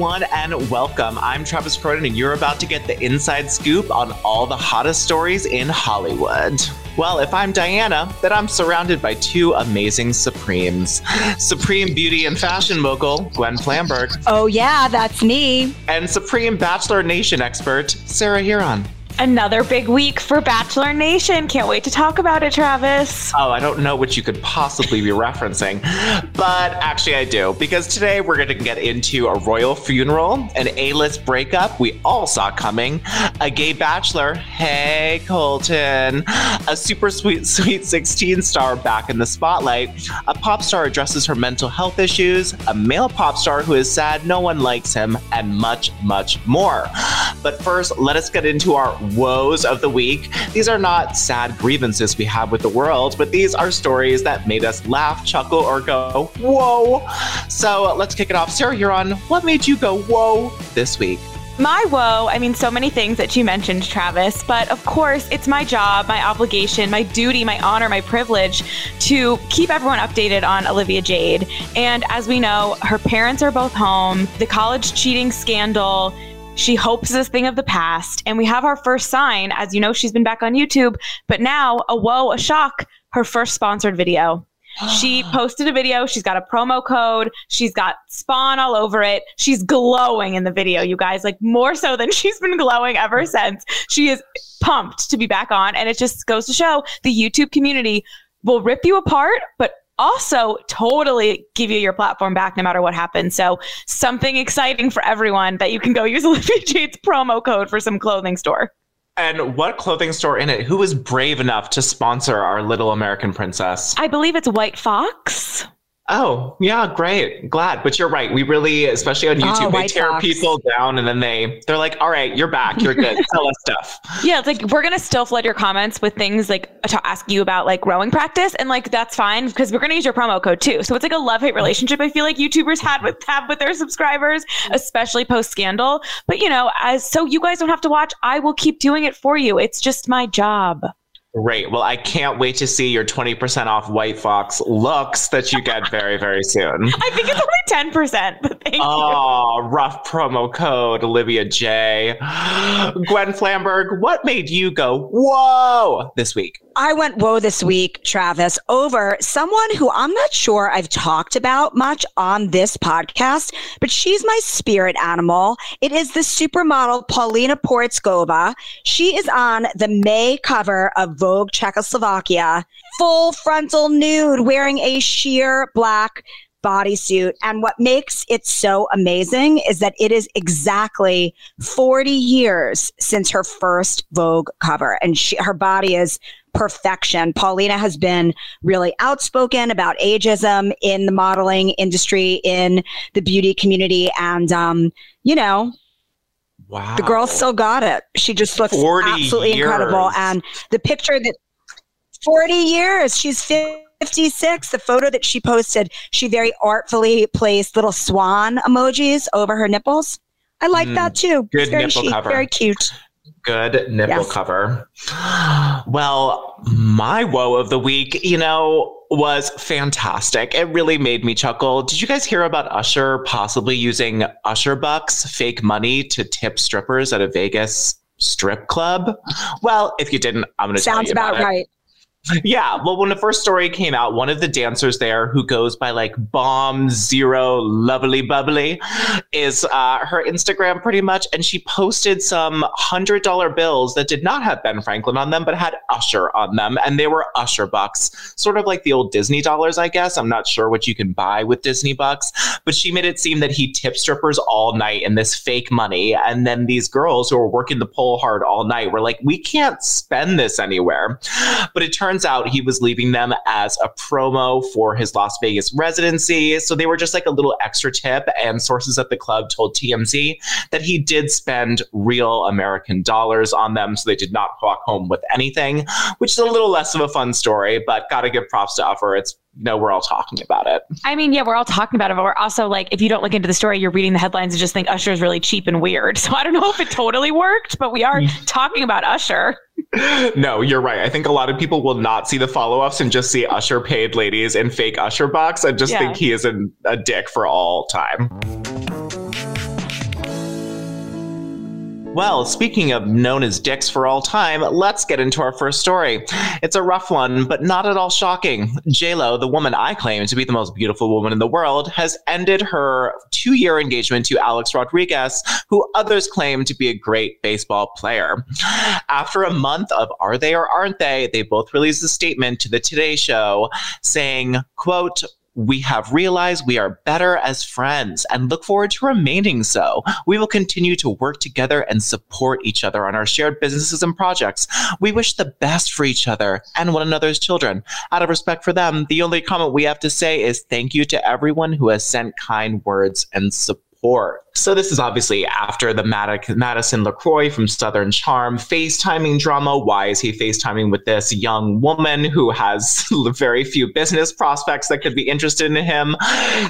everyone, and welcome. I'm Travis Cronin, and you're about to get the inside scoop on all the hottest stories in Hollywood. Well, if I'm Diana, then I'm surrounded by two amazing Supremes Supreme beauty and fashion mogul, Gwen Flamberg. Oh, yeah, that's me. And Supreme Bachelor Nation expert, Sarah Hearon. Another big week for Bachelor Nation. Can't wait to talk about it, Travis. Oh, I don't know what you could possibly be referencing, but actually I do, because today we're going to get into a royal funeral, an A list breakup we all saw coming, a gay bachelor, hey Colton, a super sweet, sweet 16 star back in the spotlight, a pop star addresses her mental health issues, a male pop star who is sad no one likes him, and much, much more. But first, let us get into our woes of the week. These are not sad grievances we have with the world, but these are stories that made us laugh, chuckle, or go, whoa. So let's kick it off. Sarah, you're on. What made you go, whoa, this week? My woe, I mean, so many things that you mentioned, Travis, but of course, it's my job, my obligation, my duty, my honor, my privilege to keep everyone updated on Olivia Jade. And as we know, her parents are both home, the college cheating scandal she hopes this thing of the past. And we have our first sign. As you know, she's been back on YouTube, but now a whoa, a shock, her first sponsored video. she posted a video. She's got a promo code. She's got spawn all over it. She's glowing in the video, you guys, like more so than she's been glowing ever since. She is pumped to be back on. And it just goes to show the YouTube community will rip you apart, but also totally give you your platform back no matter what happens. So something exciting for everyone that you can go use Olivia Jade's promo code for some clothing store. And what clothing store in it? Who was brave enough to sponsor our little American princess? I believe it's White Fox. Oh, yeah, great. Glad. But you're right. We really, especially on oh YouTube, oh, they tear people down and then they they're like, all right, you're back. You're good. Tell us stuff. Yeah, it's like we're gonna still flood your comments with things like to ask you about like rowing practice. And like that's fine because we're gonna use your promo code too. So it's like a love-hate relationship I feel like YouTubers had with have with their subscribers, especially post scandal. But you know, as so you guys don't have to watch, I will keep doing it for you. It's just my job. Great. Well, I can't wait to see your 20% off White Fox looks that you get very, very soon. I think it's only 10%, but thank you. oh, you. rough promo code, Olivia J. Gwen Flamberg, what made you go, whoa, this week? I went whoa this week, Travis, over someone who I'm not sure I've talked about much on this podcast, but she's my spirit animal. It is the supermodel Paulina Porizkova. She is on the May cover of Vogue Czechoslovakia, full frontal nude, wearing a sheer black bodysuit. And what makes it so amazing is that it is exactly 40 years since her first Vogue cover. And she, her body is perfection. Paulina has been really outspoken about ageism in the modeling industry, in the beauty community. And, um, you know, Wow. The girl still got it. She just looks absolutely years. incredible. And the picture that 40 years, she's 56. The photo that she posted, she very artfully placed little swan emojis over her nipples. I like mm, that too. Good it's very nipple chic, cover. Very cute. Good nipple yes. cover. Well, my woe of the week, you know, was fantastic. It really made me chuckle. Did you guys hear about Usher possibly using Usher bucks, fake money, to tip strippers at a Vegas strip club? Well, if you didn't, I'm going to tell you about, about right. Yeah. Well, when the first story came out, one of the dancers there who goes by like Bomb Zero Lovely Bubbly is uh, her Instagram pretty much. And she posted some $100 bills that did not have Ben Franklin on them, but had Usher on them. And they were Usher bucks, sort of like the old Disney dollars, I guess. I'm not sure what you can buy with Disney bucks, but she made it seem that he tipped strippers all night in this fake money. And then these girls who were working the pole hard all night were like, we can't spend this anywhere. But it turned turns out he was leaving them as a promo for his Las Vegas residency. So they were just like a little extra tip. And sources at the club told TMZ that he did spend real American dollars on them. So they did not walk home with anything, which is a little less of a fun story, but gotta give props to Usher. It's know we're all talking about it. I mean, yeah, we're all talking about it, but we're also like, if you don't look into the story, you're reading the headlines and just think Usher is really cheap and weird. So I don't know if it totally worked, but we are mm. talking about Usher. No, you're right. I think a lot of people will not see the follow ups and just see Usher paid ladies in fake Usher box and just yeah. think he is an, a dick for all time. Well, speaking of known as dicks for all time, let's get into our first story. It's a rough one, but not at all shocking. JLo, the woman I claim to be the most beautiful woman in the world, has ended her two year engagement to Alex Rodriguez, who others claim to be a great baseball player. After a month of are they or aren't they, they both released a statement to the Today Show saying, quote, we have realized we are better as friends and look forward to remaining so. We will continue to work together and support each other on our shared businesses and projects. We wish the best for each other and one another's children. Out of respect for them, the only comment we have to say is thank you to everyone who has sent kind words and support support. So this is obviously after the Madison LaCroix from Southern Charm FaceTiming drama. Why is he FaceTiming with this young woman who has very few business prospects that could be interested in him?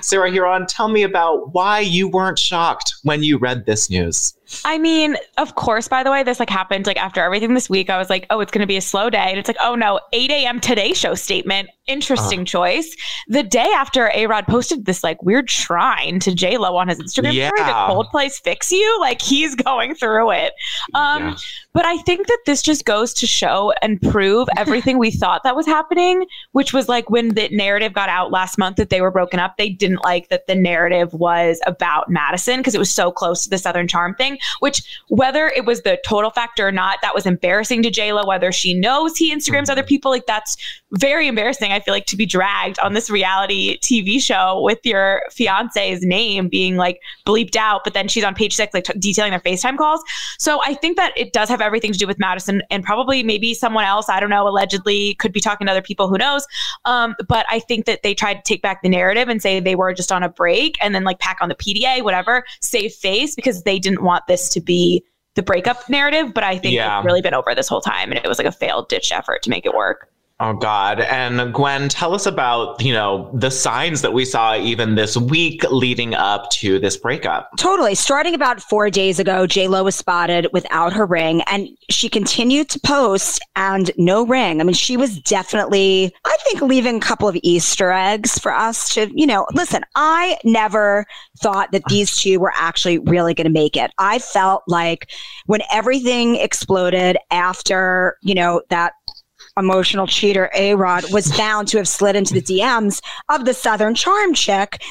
Sarah Hearon, tell me about why you weren't shocked when you read this news. I mean, of course, by the way, this like happened like after everything this week. I was like, oh, it's going to be a slow day. And it's like, oh no, 8 a.m. Today Show statement. Interesting uh, choice. The day after A Rod posted this like weird shrine to J Lo on his Instagram yeah. story, the Coldplay's Fix You, like he's going through it. Um, yeah. But I think that this just goes to show and prove everything we thought that was happening, which was like when the narrative got out last month that they were broken up, they didn't like that the narrative was about Madison because it was so close to the Southern Charm thing which whether it was the total factor or not, that was embarrassing to JLo, whether she knows he Instagrams mm-hmm. other people, like that's very embarrassing. I feel like to be dragged on this reality TV show with your fiance's name being like bleeped out, but then she's on page six, like t- detailing their FaceTime calls. So I think that it does have everything to do with Madison and probably maybe someone else, I don't know, allegedly could be talking to other people, who knows. Um, but I think that they tried to take back the narrative and say they were just on a break and then like pack on the PDA, whatever, save face because they didn't want this to be the breakup narrative, but I think yeah. it's really been over this whole time and it was like a failed ditch effort to make it work. Oh God. And Gwen, tell us about, you know, the signs that we saw even this week leading up to this breakup. Totally. Starting about four days ago, J Lo was spotted without her ring and she continued to post and no ring. I mean, she was definitely, I think, leaving a couple of Easter eggs for us to, you know, listen, I never thought that these two were actually really going to make it. I felt like when everything exploded after, you know, that emotional cheater A Rod was found to have slid into the DMs of the Southern Charm chick,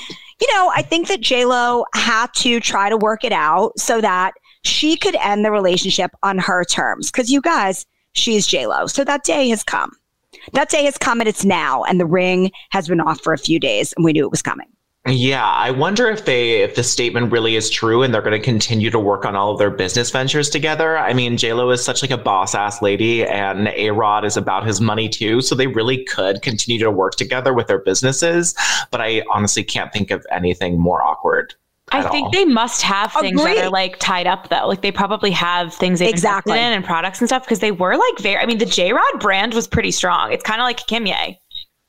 you know, I think that J Lo had to try to work it out so that she could end the relationship on her terms. Because you guys, she's J Lo, so that day has come. That day has come and it's now, and the ring has been off for a few days, and we knew it was coming. Yeah, I wonder if they if the statement really is true and they're going to continue to work on all of their business ventures together. I mean, JLo is such like a boss ass lady and A-Rod is about his money too, so they really could continue to work together with their businesses, but I honestly can't think of anything more awkward. I think all. they must have things Agreed. that are like tied up though. Like they probably have things they've exactly. in and products and stuff because they were like very I mean the J-Rod brand was pretty strong. It's kind of like Kimye.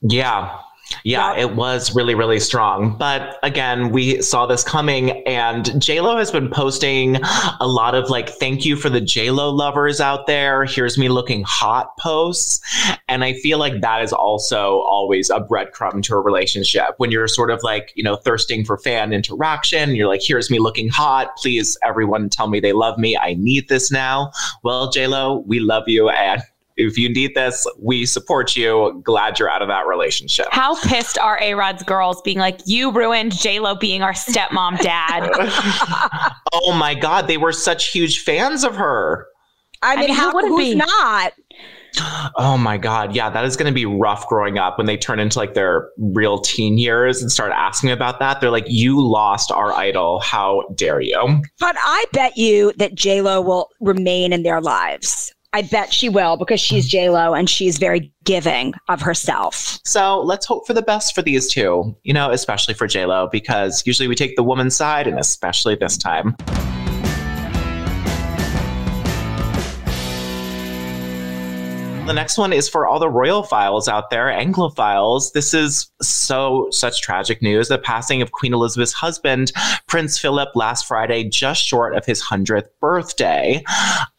Yeah, yeah, it was really, really strong. But again, we saw this coming, and JLo has been posting a lot of like, thank you for the JLo lovers out there. Here's me looking hot posts. And I feel like that is also always a breadcrumb to a relationship when you're sort of like, you know, thirsting for fan interaction. You're like, here's me looking hot. Please, everyone tell me they love me. I need this now. Well, JLo, we love you. And if you need this, we support you. Glad you're out of that relationship. How pissed are A Rod's girls being like, you ruined J Lo being our stepmom dad? oh my God. They were such huge fans of her. I mean, I mean how would it be? not? Oh my God. Yeah, that is going to be rough growing up when they turn into like their real teen years and start asking about that. They're like, you lost our idol. How dare you? But I bet you that JLo will remain in their lives. I bet she will because she's J Lo and she's very giving of herself. So let's hope for the best for these two, you know, especially for J Lo because usually we take the woman's side, and especially this time. The next one is for all the royal files out there, Anglophiles. This is so such tragic news. The passing of Queen Elizabeth's husband, Prince Philip, last Friday, just short of his hundredth birthday.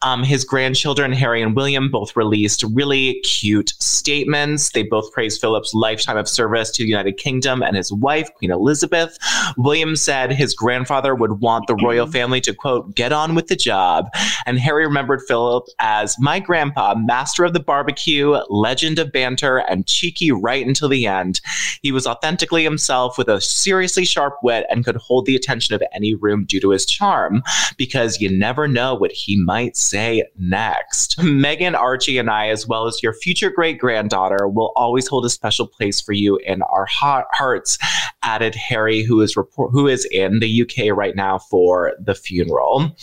Um, his grandchildren, Harry and William, both released really cute statements. They both praised Philip's lifetime of service to the United Kingdom and his wife, Queen Elizabeth. William said his grandfather would want the royal family to quote get on with the job, and Harry remembered Philip as my grandpa, master of the barbecue, legend of banter, and cheeky right until the end. He was authentically himself with a seriously sharp wit and could hold the attention of any room due to his charm, because you never know what he might say next. Meghan, Archie, and I, as well as your future great granddaughter, will always hold a special place for you in our hearts, added Harry, who is report- who is in the UK right now for the funeral.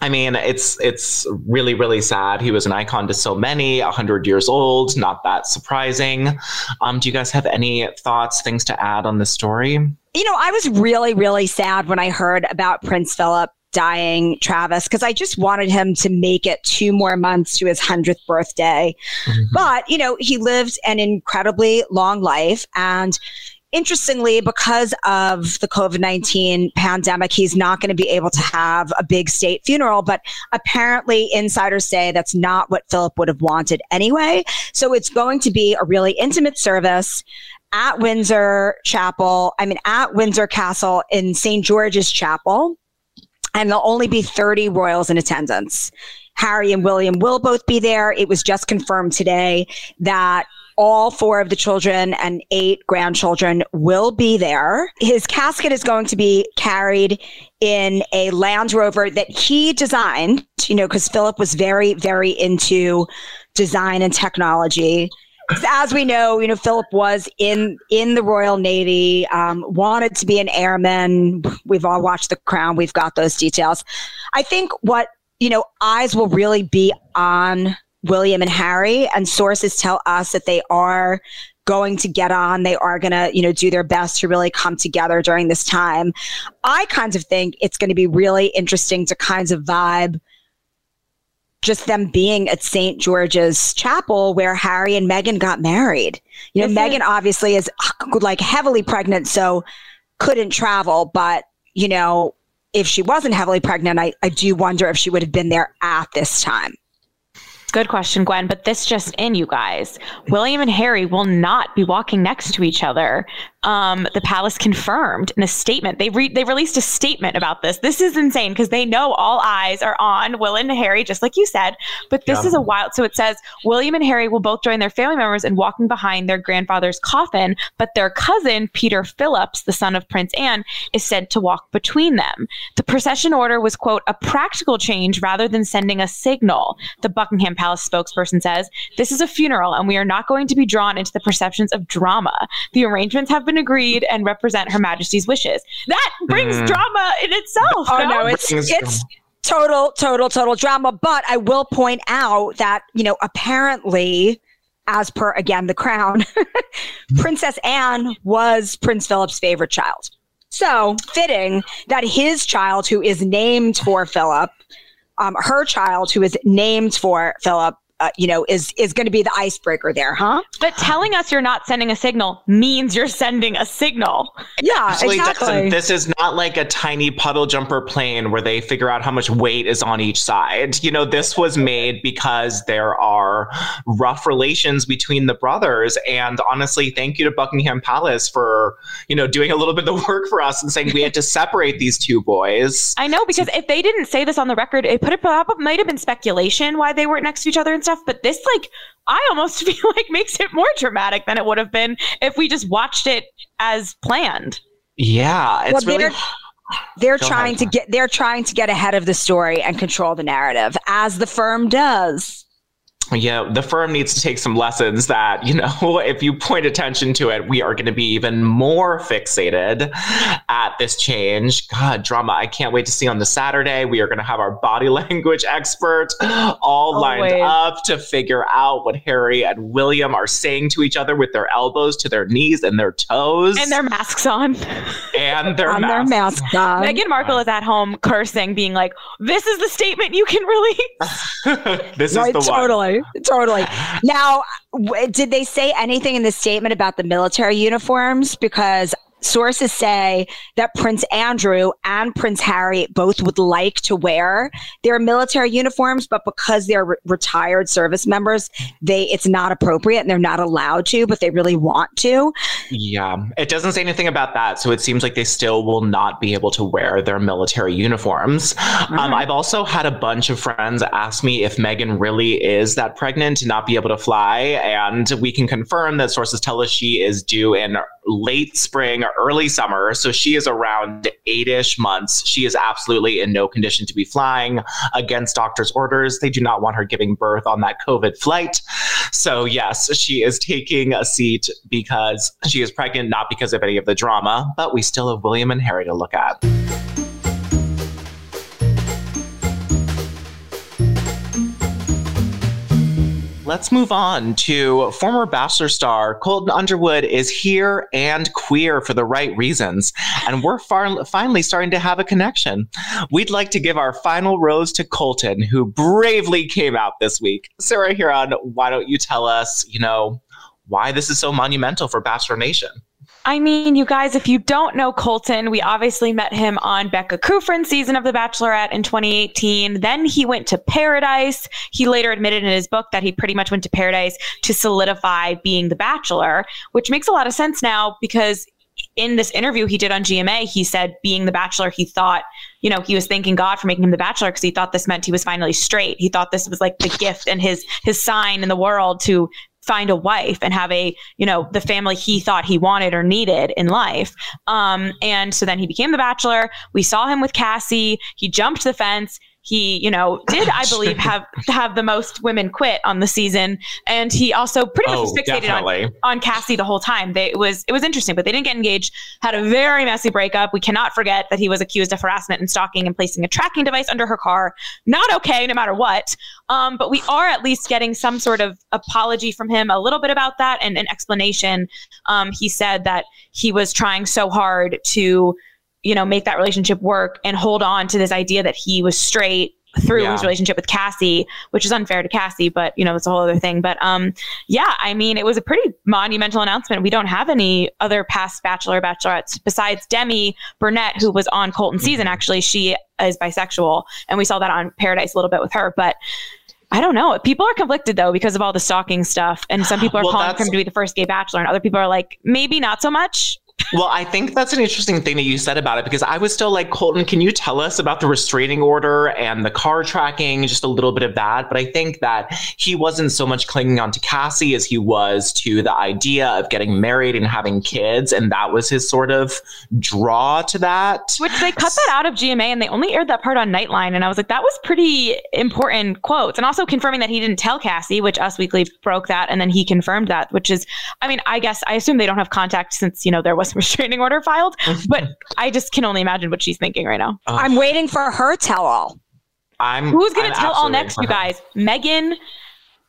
I mean, it's it's really really sad. He was an icon to so many. hundred years old, not that surprising. Um, do you guys have any thoughts, things to add on the story? You know, I was really really sad when I heard about Prince Philip dying, Travis, because I just wanted him to make it two more months to his hundredth birthday. Mm-hmm. But you know, he lived an incredibly long life, and interestingly, because of the COVID 19 pandemic, he's not going to be able to have a big state funeral. But apparently, insiders say that's not what Philip would have wanted anyway. So it's going to be a really intimate service at Windsor Chapel, I mean, at Windsor Castle in St. George's Chapel. And there'll only be 30 royals in attendance. Harry and William will both be there. It was just confirmed today that all four of the children and eight grandchildren will be there. His casket is going to be carried in a Land Rover that he designed, you know, because Philip was very, very into design and technology. As we know, you know, Philip was in in the Royal Navy, um, wanted to be an airman. We've all watched The Crown. We've got those details. I think what you know, eyes will really be on William and Harry, and sources tell us that they are going to get on. They are going to, you know, do their best to really come together during this time. I kind of think it's going to be really interesting to kinds of vibe just them being at St. George's Chapel where Harry and Meghan got married. You know, Meghan obviously is uh, like heavily pregnant, so couldn't travel, but you know, if she wasn't heavily pregnant, I, I do wonder if she would have been there at this time. Good question, Gwen. But this just in, you guys. William and Harry will not be walking next to each other um, the palace confirmed in a statement. They re- they released a statement about this. This is insane because they know all eyes are on Will and Harry, just like you said. But this yeah. is a wild. So it says William and Harry will both join their family members in walking behind their grandfather's coffin, but their cousin Peter Phillips, the son of Prince Anne, is said to walk between them. The procession order was quote a practical change rather than sending a signal. The Buckingham Palace spokesperson says this is a funeral, and we are not going to be drawn into the perceptions of drama. The arrangements have been agreed and represent Her Majesty's wishes. That brings mm. drama in itself. Oh no, no it's it's total, total, total drama. But I will point out that you know apparently as per again the crown, Princess Anne was Prince Philip's favorite child. So fitting that his child, who is named for Philip, um, her child, who is named for Philip, uh, you know, is is going to be the icebreaker there, huh? But telling us you're not sending a signal means you're sending a signal. Yeah, Actually exactly. This is not like a tiny puddle jumper plane where they figure out how much weight is on each side. You know, this was made because there are rough relations between the brothers. And honestly, thank you to Buckingham Palace for you know doing a little bit of the work for us and saying we had to separate these two boys. I know because if they didn't say this on the record, it put it might have been speculation why they weren't next to each other stuff. But this, like, I almost feel like makes it more dramatic than it would have been if we just watched it as planned. Yeah, it's well, really. They're trying ahead. to get they're trying to get ahead of the story and control the narrative as the firm does yeah, the firm needs to take some lessons that, you know, if you point attention to it, we are going to be even more fixated at this change. God, drama. I can't wait to see on the Saturday. We are going to have our body language expert all lined up to figure out what Harry and William are saying to each other with their elbows to their knees and their toes. And their masks on. and their on masks. their masks on. Meghan Markle is at home cursing, being like, "This is the statement you can release." this is Right, the one. totally, totally. Now, w- did they say anything in the statement about the military uniforms? Because sources say that Prince Andrew and Prince Harry both would like to wear their military uniforms, but because they're re- retired service members, they it's not appropriate and they're not allowed to, but they really want to. Yeah, it doesn't say anything about that, so it seems like they still will not be able to wear their military uniforms. Um, I've also had a bunch of friends ask me if Meghan really is that pregnant to not be able to fly, and we can confirm that sources tell us she is due in late spring or early summer, so she is around eight-ish months. She is absolutely in no condition to be flying against doctor's orders. They do not want her giving birth on that COVID flight. So yes, she is taking a seat because she is pregnant, not because of any of the drama, but we still have William and Harry to look at. Let's move on to former Bachelor star Colton Underwood is here and queer for the right reasons, and we're far- finally starting to have a connection. We'd like to give our final rose to Colton, who bravely came out this week. Sarah Hearon, why don't you tell us, you know, why this is so monumental for Bachelor Nation? I mean, you guys, if you don't know Colton, we obviously met him on Becca Kufrin's season of The Bachelorette in 2018. Then he went to Paradise. He later admitted in his book that he pretty much went to Paradise to solidify being The Bachelor, which makes a lot of sense now because in this interview he did on GMA, he said being The Bachelor, he thought, you know, he was thanking God for making him The Bachelor because he thought this meant he was finally straight. He thought this was like the gift and his his sign in the world to find a wife and have a you know the family he thought he wanted or needed in life. Um, and so then he became the bachelor. We saw him with cassie. He jumped the fence he you know did i believe have have the most women quit on the season and he also pretty much was Oh, fixated on on Cassie the whole time. They, it was it was interesting, but they didn't get engaged. Had a very messy breakup. We cannot forget that he was accused of harassment and stalking and placing a tracking device under her car. Not okay, no matter what. Um, but we are at least getting some sort of apology from him, a little bit about that, and an explanation. Um, he said that he was trying so hard to, you know, make that relationship work and hold on to this idea that he was straight through Yeah. his relationship with Cassie, which is unfair to Cassie, but you know, it's a whole other thing. But um, yeah, I mean, it was a pretty monumental announcement. We don't have any other past Bachelor Bachelorettes besides Demi Burnett, who was on Colton season. Actually, she is bisexual, and we saw that on Paradise a little bit with her. But I don't know. People are conflicted though because of all the stalking stuff, and some people are Well, calling for him to be the first gay bachelor, and other people are like, maybe not so much. Well, I think that's an interesting thing that you said about it because I was still like, Colton, can you tell us about the restraining order and the car tracking, just a little bit of that? But I think that he wasn't so much clinging on to Cassie as he was to the idea of getting married and having kids. And that was his sort of draw to that. Which they cut that out of GMA and they only aired that part on Nightline. And I was like, that was pretty important quotes. And also confirming that he didn't tell Cassie, which Us Weekly broke that. And then he confirmed that, which is, I mean, I guess I assume they don't have contact since, you know, there was a restraining order filed. But I just can only imagine what she's thinking right now. Ugh, I'm waiting for her tell all. I'm Who's going I'm to tell all next, you guys? Meghan,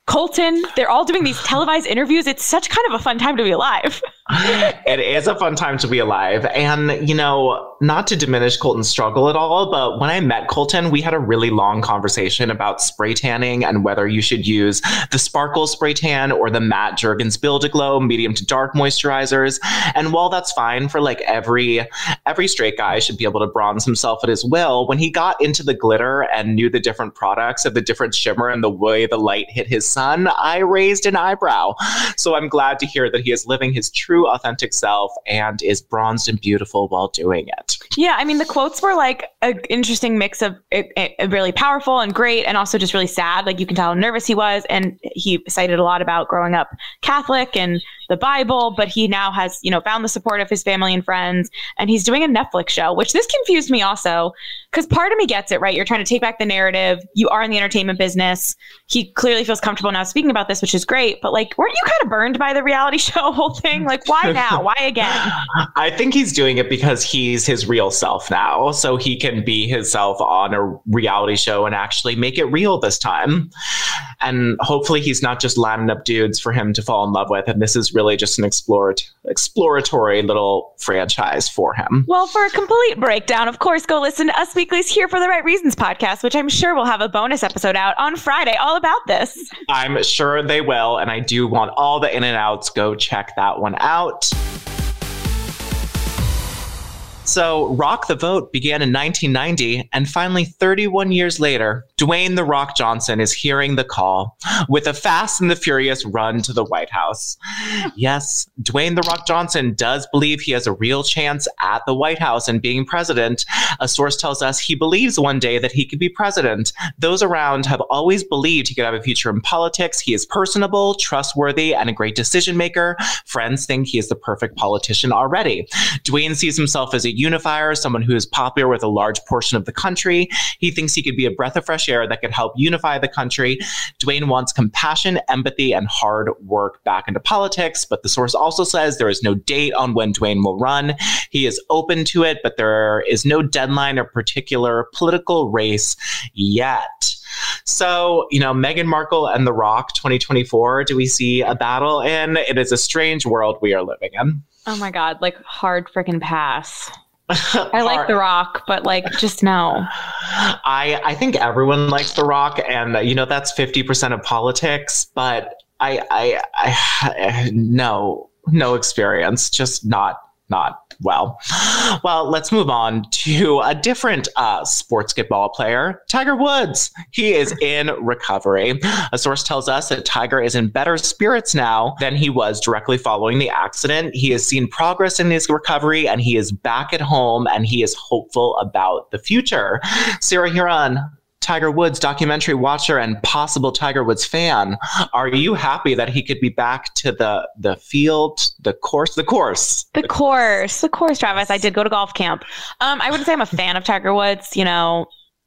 Colton, they're all doing these televised interviews. It's such kind of a fun time to be alive. it is a fun time to be alive. And, you know, not to diminish Colton's struggle at all, but when I met Colton, we had a really long conversation about spray tanning and whether you should use the Sparkle spray tan or the Matte Jergens Build a Glow medium to dark moisturizers. And while that's fine for like every every straight guy should be able to bronze himself at his will, when he got into the glitter and knew the different products of the different shimmer and the way the light hit his sun, I raised an eyebrow. So I'm glad to hear that he is living his true authentic self and is bronzed and beautiful while doing it. Yeah, I mean, the quotes were like an interesting mix of it, it, really powerful and great, and also just really sad. Like you can tell how nervous he was, and he cited a lot about growing up Catholic and the Bible. But he now has, you know, found the support of his family and friends, and he's doing a Netflix show, which this confused me also, because part of me gets it right. You're trying to take back the narrative. You are in the entertainment business. He clearly feels comfortable now speaking about this, which is great. But like, weren't you kind of burned by the reality show whole thing? Like, why now? Why again? I think he's doing it because he's his real self now. So he can be himself on a reality show and actually make it real this time. And hopefully he's not just lining up dudes for him to fall in love with. And this is really just an explorat- exploratory little franchise for him. Well, for a complete breakdown, of course, go listen to Us Weekly's Here for the Right Reasons podcast, which I'm sure will have a bonus episode out on Friday all about this. I'm sure they will. And I do want all the in and outs. Go check that one out. So, Rock the Vote began in 1990, and finally, 31 years later, Dwayne The Rock Johnson is hearing the call with a fast and the furious run to the White House. Yes, Dwayne The Rock Johnson does believe he has a real chance at the White House and being president. A source tells us he believes one day that he could be president. Those around have always believed he could have a future in politics. He is personable, trustworthy, and a great decision maker. Friends think he is the perfect politician already. Dwayne sees himself as a unifier, someone who is popular with a large portion of the country. He thinks he could be a breath of fresh air that could help unify the country. Dwayne wants compassion, empathy, and hard work back into politics, but the source also says there is no date on when Dwayne will run. He is open to it, but there is no deadline or particular political race yet. So, you know, Meghan Markle and The Rock 2024, do we see a battle in? It is a strange world we are living in. Oh my God, like hard freaking pass. I like The Rock, but like just no. I I think everyone likes The Rock, and you know that's fifty percent of politics. But I I I no no experience, just not not well. Well, let's move on to a different uh, sports football player, Tiger Woods. He is in recovery. A source tells us that Tiger is in better spirits now than he was directly following the accident. He has seen progress in his recovery and he is back at home and he is hopeful about the future. Sarah Hearon, Tiger Woods documentary watcher and possible Tiger Woods fan. Are you happy that he could be back to the the field, the course, the course, the course, the course, Travis? I did go to golf camp. Um, I wouldn't say I'm a fan of Tiger Woods. You know,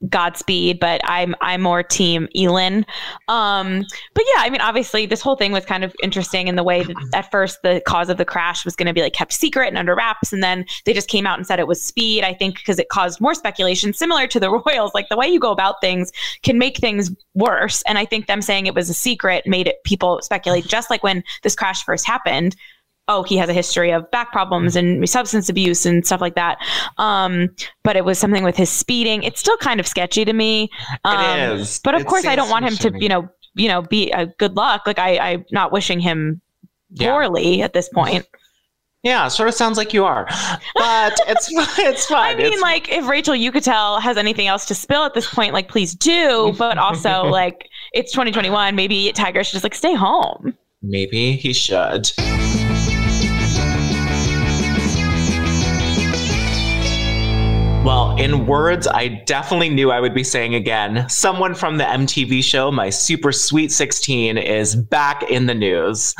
Godspeed, but I'm I'm more team Elin. Um, but yeah, I mean, obviously, this whole thing was kind of interesting in the way that at first the cause of the crash was going to be like kept secret and under wraps, and then they just came out and said it was speed. I think because it caused more speculation, similar to the Royals. Like the way you go about things can make things worse, and I think them saying it was a secret made it people speculate. Just like when this crash first happened, oh, he has a history of back problems and substance abuse and stuff like that. Um, but it was something with his speeding. It's still kind of sketchy to me. Um, it is. But of It course, I don't want him to, you know, you know, be a good luck. Like I, I'm not wishing him Yeah. poorly at this point. Yeah, sort of sounds like you are, but it's it's fine. I mean, It's- like if Rachel Uchitel has anything else to spill at this point, like please do. But also, like it's 2021. Maybe Tiger should just like stay home. maybe he should. Well, in words I definitely knew I would be saying again, someone from the MTV show My Super Sweet 16 is back in the news.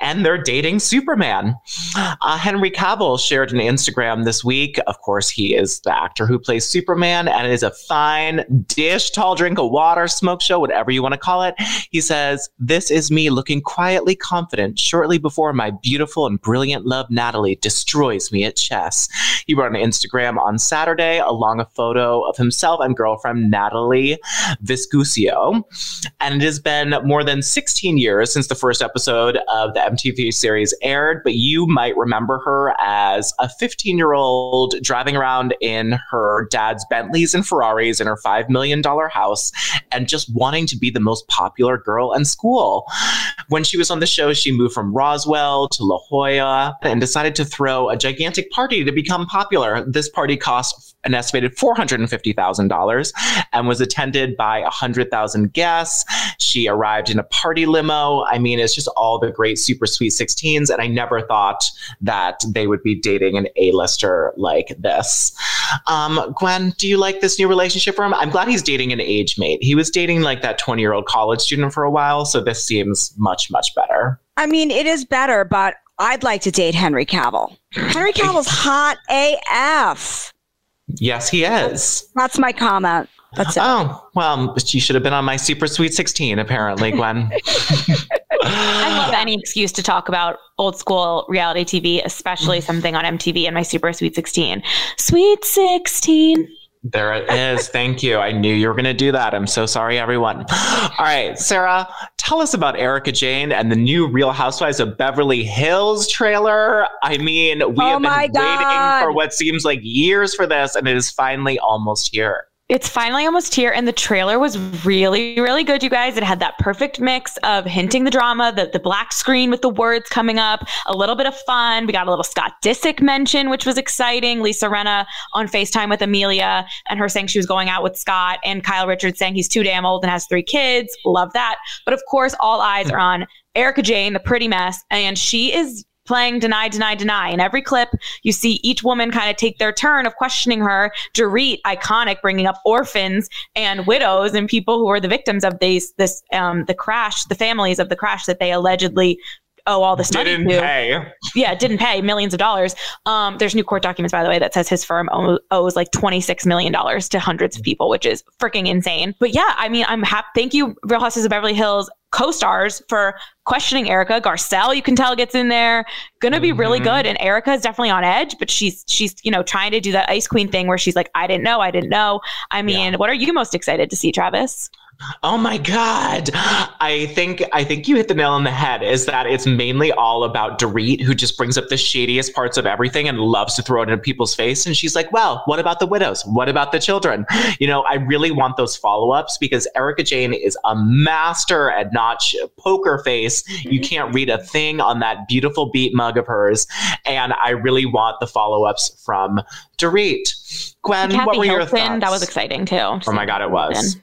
And they're dating Superman. Uh, Henry Cavill shared an Instagram this week. Of course, he is the actor who plays Superman, and it is a fine dish, tall drink of water, smoke show, whatever you want to call it. He says, This is me looking quietly confident shortly before my beautiful and brilliant love, Natalie, destroys me at chess. He wrote on Instagram on Saturday along a photo of himself and girlfriend Natalie Viscuso. And it has been more than 16 years since the first episode of the MTV series aired, but you might remember her as a 15 year old driving around in her dad's Bentleys and Ferraris in her $5 million house and just wanting to be the most popular girl in school. When she was on the show, she moved from Roswell to La Jolla and decided to throw a gigantic party to become popular. This party cost an estimated $450,000 and was attended by 100,000 guests. She arrived in a party limo. I mean, it's just all the great super sweet 16s. And I never thought that they would be dating an A-lister like this. Um, Gwen, do you like this new relationship for him? I'm glad he's dating an age mate. He was dating like that 20 year old college student for a while. So this seems much, much better. I mean, it is better, but I'd like to date Henry Cavill. Henry Cavill's hot AF. Yes, he is. That's my comment. That's it. Oh, well, she should have been on my super sweet 16, apparently, Gwen. I love any excuse to talk about old school reality TV, especially something on MTV and my Super Sweet 16. Sweet 16. There it is. Thank you. I knew you were going to do that. I'm so sorry, everyone. All right, Sarah, tell us about Erika Jayne and the new Real Housewives of Beverly Hills trailer. I mean, we Oh have been waiting God. for what seems like years for this, and it is finally almost here. It's finally almost here, and the trailer was really, really good, you guys. It had that perfect mix of hinting the drama, the, the black screen with the words coming up, a little bit of fun. We got a little Scott Disick mention, which was exciting. Lisa Rinna on FaceTime with Amelia and her saying she was going out with Scott, and Kyle Richards saying he's too damn old and has three kids. Love that. But of course, all eyes mm. are on Erika Jayne, the pretty mess, and she is playing deny, deny, deny. In every clip, you see each woman kind of take their turn of questioning her. Dorit, iconic, bringing up orphans and widows and people who were the victims of these, this, um, the crash, the families of the crash that they allegedly owe all this Didn't money to pay. yeah, didn't pay millions of dollars. Um, there's new court documents, by the way, that says his firm owes like $26 million to hundreds of people, which is freaking insane. But yeah, I mean, I'm happy. Thank you, Real Houses of Beverly Hills co-stars for questioning Erika. Garcelle, you can tell gets in there. Gonna be really Mhm. good. And Erika is definitely on edge, but she's, she's, you know, trying to do that ice queen thing where she's like, I didn't know, I didn't know. I mean, what are you most excited to see, Travis? Oh my god. I think I think you hit the nail on the head is that it's mainly all about Dorit who just brings up the shadiest parts of everything and loves to throw it in people's face and she's like, "Well, what about the widows? What about the children?" You know, I really want those follow-ups because Erika Jayne is a master at notch poker face. You mm-hmm. can't read a thing on that beautiful beat mug of hers and I really want the follow-ups from Dorit. Gwen, Kathy what were your thoughts? that was exciting too. Oh my god, it was.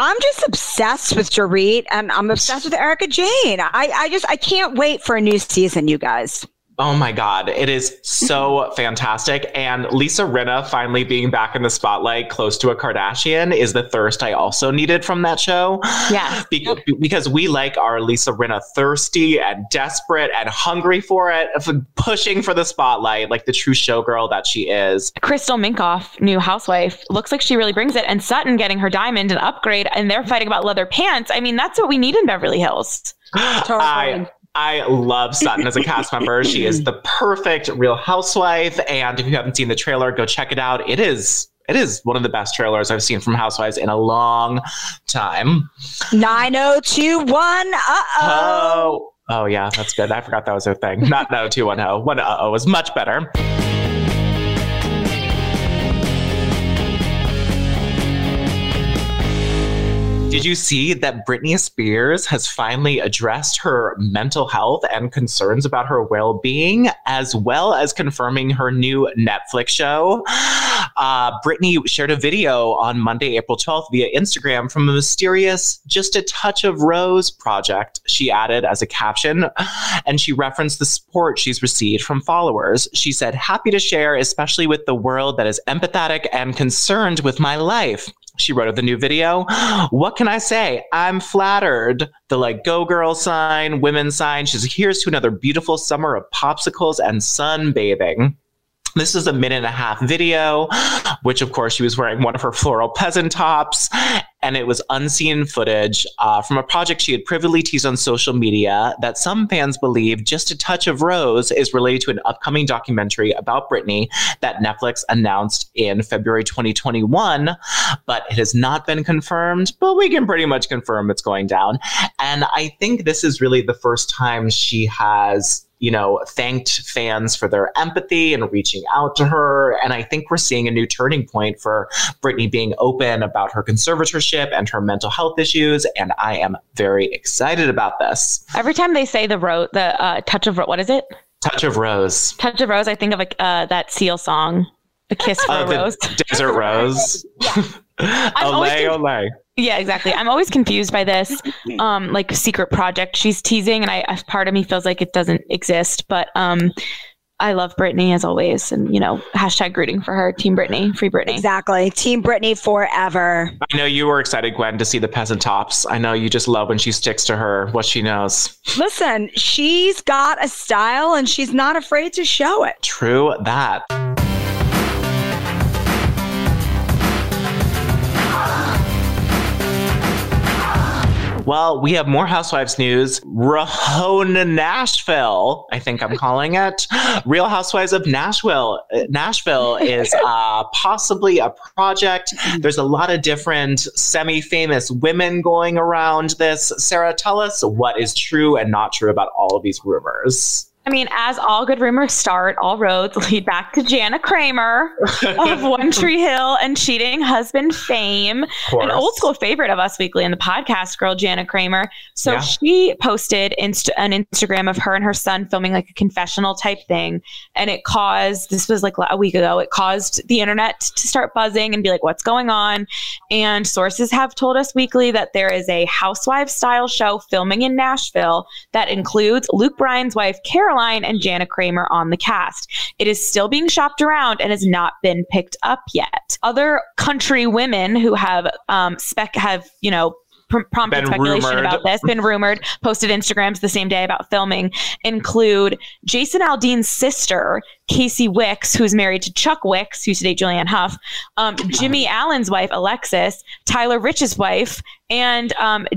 I'm just obsessed with Dorit and I'm obsessed with Erika Jayne. I, I just I can't wait for a new season, you guys. Oh my God. It is so fantastic. And Lisa Rinna finally being back in the spotlight close to a Kardashian is the thirst I also needed from that show. Yes. Be- because we like our Lisa Rinna thirsty and desperate and hungry for it, for pushing for the spotlight like the true showgirl that she is. Crystal Minkoff, new housewife, looks like she really brings it. And Sutton getting her diamond and upgrade, and they're fighting about leather pants. I mean, that's what we need in Beverly Hills. I, I love Sutton as a cast member. She is the perfect real housewife. And if you haven't seen the trailer, go check it out. It is it is one of the best trailers I've seen from Housewives in a long time. 9021. Uh oh. Oh, yeah, that's good. I forgot that was a thing. Not no two one zero. One uh oh was much better. Did you see that Britney Spears has finally addressed her mental health and concerns about her well being, as well as confirming her new Netflix show? Uh, Britney shared a video on Monday, April 12th via Instagram from a mysterious Just a Touch of Rose project she added as a caption. And she referenced the support she's received from followers. She said, Happy to share, especially with the world that is empathetic and concerned with my life. She wrote of the new video. What can I say? I'm flattered. The like go girl sign, women sign. She's here's to another beautiful summer of popsicles and sunbathing. This is a minute and a half video, which of course she was wearing one of her floral peasant tops, and it was unseen footage uh, from a project she had previously teased on social media that some fans believe Just a Touch of Rose is related to an upcoming documentary about Britney that Netflix announced in February 2021, but it has not been confirmed, but we can pretty much confirm it's going down. And I think this is really the first time she has you know, thanked fans for their empathy and reaching out to her. And I think we're seeing a new turning point for Britney being open about her conservatorship and her mental health issues. And I am very excited about this. Every time they say the ro- the uh, touch of what is it? Touch of Rose. Touch of rose. I think of like uh, that Seal song, "A Kiss for Oh, a Rose." Desert Rose. always Olay, conf- olay. Yeah, exactly. I'm always confused by this, um, like secret project she's teasing, and I, I part of me feels like it doesn't exist. But um, I love Britney as always, and you know, hashtag rooting for her, Team Britney, Free Britney. Exactly. Team Britney forever. I know you were excited, Gwen, to see the peasant tops. I know you just love when she sticks to her what she knows. Listen, she's got a style and she's not afraid to show it. True that. Well, we have more Housewives news. Rahona Nashville, I think I'm calling it. Real Housewives of Nashville. Nashville is uh, possibly a project. There's a lot of different semi famous women going around this. Sarah, tell us what is true and not true about all of these rumors. I mean, as all good rumors start, all roads lead back to Jana Kramer of One Tree Hill and cheating husband fame, an old school favorite of Us Weekly and the podcast girl, Jana Kramer. So yeah. she posted inst- an Instagram of her and her son filming like a confessional type thing. And it caused, this was like a week ago, it caused the internet to start buzzing and be like, what's going on? And sources have told Us Weekly that there is a housewife style show filming in Nashville that includes Luke Bryan's wife, Caroline Caroline and Jana Kramer on the cast. It is still being shopped around and has not been picked up yet. Other country women who have um, spec have you know pr- prompted speculation rumored. about this, been rumored, posted Instagrams the same day about filming, include Jason Aldean's sister, Kasi Wicks, who's married to Chuck Wicks, who used to date Julianne Hough, um, Jimmy Allen's wife, Alexis, Tyler Rich's wife, and um,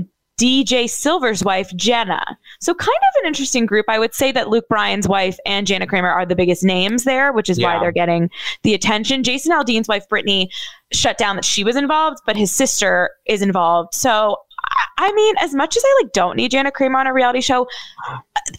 DJ Silver's wife, Jenna. So, kind of an interesting group. I would say that Luke Bryan's wife and Jana Kramer are the biggest names there, which is yeah. why they're getting the attention. Jason Aldean's wife, Brittany, shut down that she was involved, but his sister is involved. So, I mean, as much as I like don't need Jana Kramer on a reality show,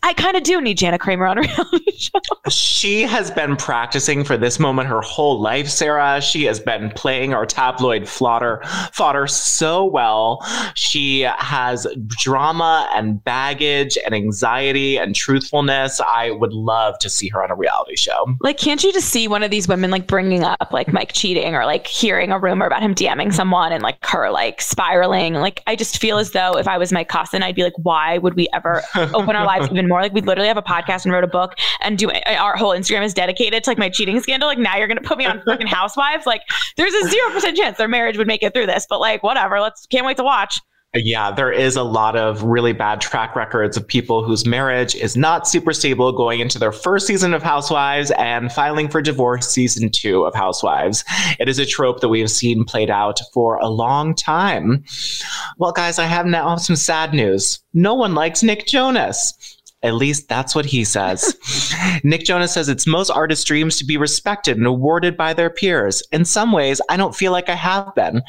I kind of do need Jana Kramer on a reality show. She has been practicing for this moment her whole life, Sarah. She has been playing our tabloid fodder, fodder so well. She has drama and baggage and anxiety and truthfulness. I would love to see her on a reality show. Like, can't you just see one of these women like bringing up like Mike cheating or like hearing a rumor about him DMing someone and like her like spiraling? Like, I just feel as though if I was Mike Caussin, I'd be like, why would we ever open our lives even more? Like we literally have a podcast and wrote a book and do uh, our whole Instagram is dedicated to like my cheating scandal. Like now you're gonna put me on fucking Housewives. Like there's a zero percent chance their marriage would make it through this. But like whatever, let's can't wait to watch. Yeah, there is a lot of really bad track records of people whose marriage is not super stable going into their first season of Housewives and filing for divorce season two of Housewives. It is a trope that we have seen played out for a long time. Well, guys, I have now some sad news. No one likes Nick Jonas. At least that's what he says. Nick Jonas says it's most artists' dreams to be respected and awarded by their peers. In some ways, I don't feel like I have been.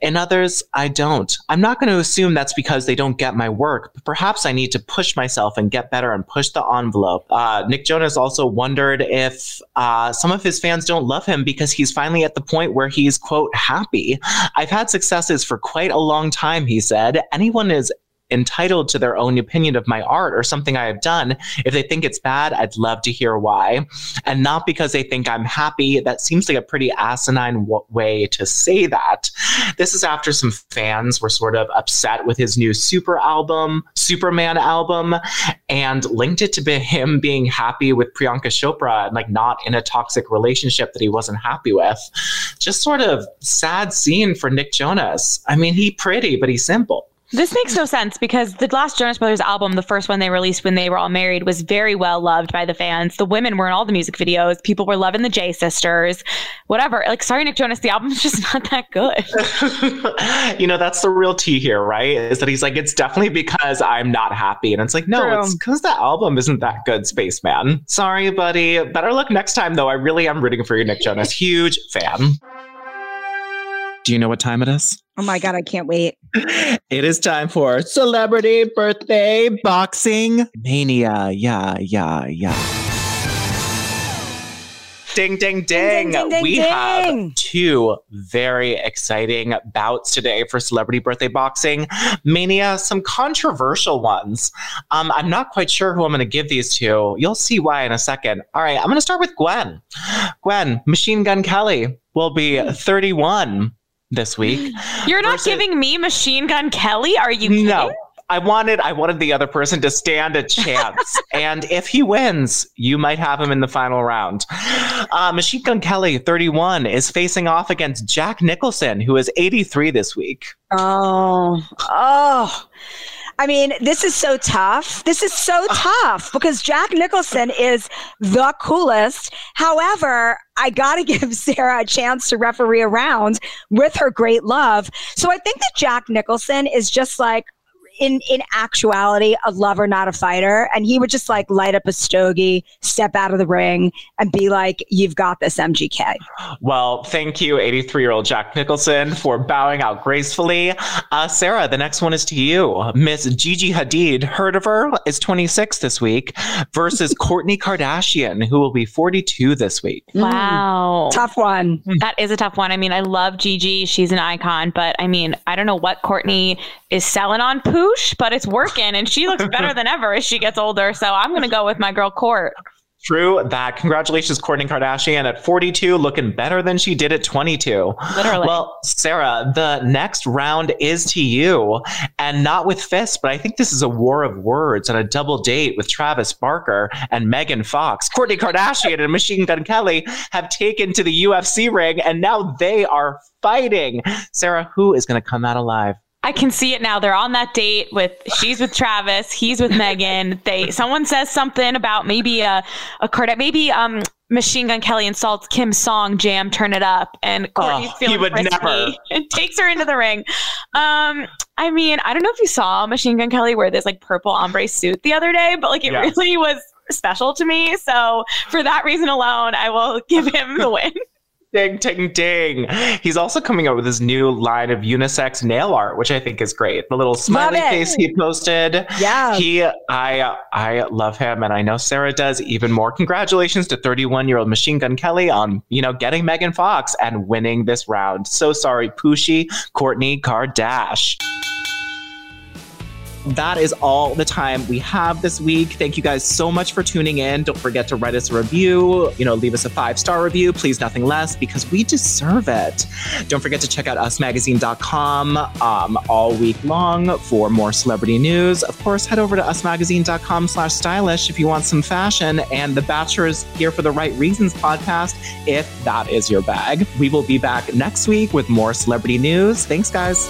In others, I don't. I'm not going to assume that's because they don't get my work, but perhaps I need to push myself and get better and push the envelope. Uh, Nick Jonas also wondered if uh, some of his fans don't love him because he's finally at the point where he's, quote, happy. I've had successes for quite a long time, he said. Anyone is entitled to their own opinion of my art or something I have done. If they think it's bad, I'd love to hear why. And not because they think I'm happy. That seems like a pretty asinine w- way to say that. This is after some fans were sort of upset with his new Super album, Superman album, and linked it to be him being happy with Priyanka Chopra and like not in a toxic relationship that he wasn't happy with. Just sort of sad scene for Nick Jonas. I mean, he pretty, but he's simple. This makes no sense because the last Jonas Brothers album, the first one they released when they were all married, was very well loved by the fans. The women were in all the music videos. People were loving the J sisters, whatever. Like, sorry, Nick Jonas, the album's just not that good. you know, that's the real tea here, right? Is that he's like, it's definitely because I'm not happy. And it's like, no, True. it's because the album isn't that good, Spaceman. Sorry, buddy. Better luck next time, though. I really am rooting for you, Nick Jonas. Huge fan. Do you know what time it is? Oh my God, I can't wait. It is time for celebrity birthday boxing mania. Yeah, yeah, yeah. Ding, ding, ding. ding, ding we ding. have two very exciting bouts today for celebrity birthday boxing mania, some controversial ones. Um, I'm not quite sure who I'm going to give these to. You'll see why in a second. All right, I'm going to start with Gwen. Gwen, Machine Gun Kelly will be 31 this week. You're not versus- giving me Machine Gun Kelly? Are you kidding? No. I wanted I wanted the other person to stand a chance, and if he wins, you might have him in the final round. Uh, Machine Gun Kelly, 31, is facing off against Jack Nicholson, who is 83 this week. Oh, oh. I mean, this is so tough. This is so ah. tough because Jack Nicholson is the coolest. However, I got to give Sarah a chance to referee around with her great love. So I think that Jack Nicholson is just like in in actuality a lover, not a fighter. And he would just like light up a stogie, step out of the ring, and be like, "You've got this, MGK." Well, thank you, 83 year old Jack Nicholson, for bowing out gracefully. Uh, Sarah, the next one is to you. Miss Gigi Hadid, heard of her, is 26 this week, versus Kourtney Kardashian, who will be 42 this week. Wow. Tough one. That is a tough one. I mean, I love Gigi. She's an icon, but I mean, I don't know what Courtney is selling on But it's working and she looks better than ever as she gets older. So I'm going to go with my girl Court. True that. Congratulations, Kourtney Kardashian at 42, looking better than she did at 22. Literally. Well, Sarah, the next round is to you, and not with fists, but I think this is a war of words and a double date with Travis Barker and Megan Fox. Kourtney Kardashian and Machine Gun Kelly have taken to the UFC ring, and now they are fighting. Sarah, who is going to come out alive? I can see it now. They're on that date with she's with Travis, he's with Megan. They someone says something about maybe a a card maybe um Machine Gun Kelly insults Kim's song "Jam, Turn It Up," and Kourtney's Oh, feeling he would never. and takes her into the ring. Um, I mean, I don't know if you saw Machine Gun Kelly wear this like purple ombre suit the other day, but like it Yeah. really was special to me. So for that reason alone, I will give him the win. Ding, ding, ding. He's also coming out with his new line of unisex nail art, which I think is great. The little smiley face he posted. Yeah. He, I, I love him, and I know Sarah does even more. Congratulations to 31 year old Machine Gun Kelly on, you know, getting Megan Fox and winning this round. So sorry, Pooshie, Kourtney Kardash. That is all the time we have this week. Thank you guys so much for tuning in. Don't forget to write us a review, you know, leave us a five star review, please nothing less, because we deserve it. Don't forget to check out usmagazine.com um, all week long for more celebrity news. Of course, head over to usmagazine.com slash stylish if you want some fashion and the Bachelor is here for the right reasons podcast if that is your bag. We will be back next week with more celebrity news. Thanks, guys.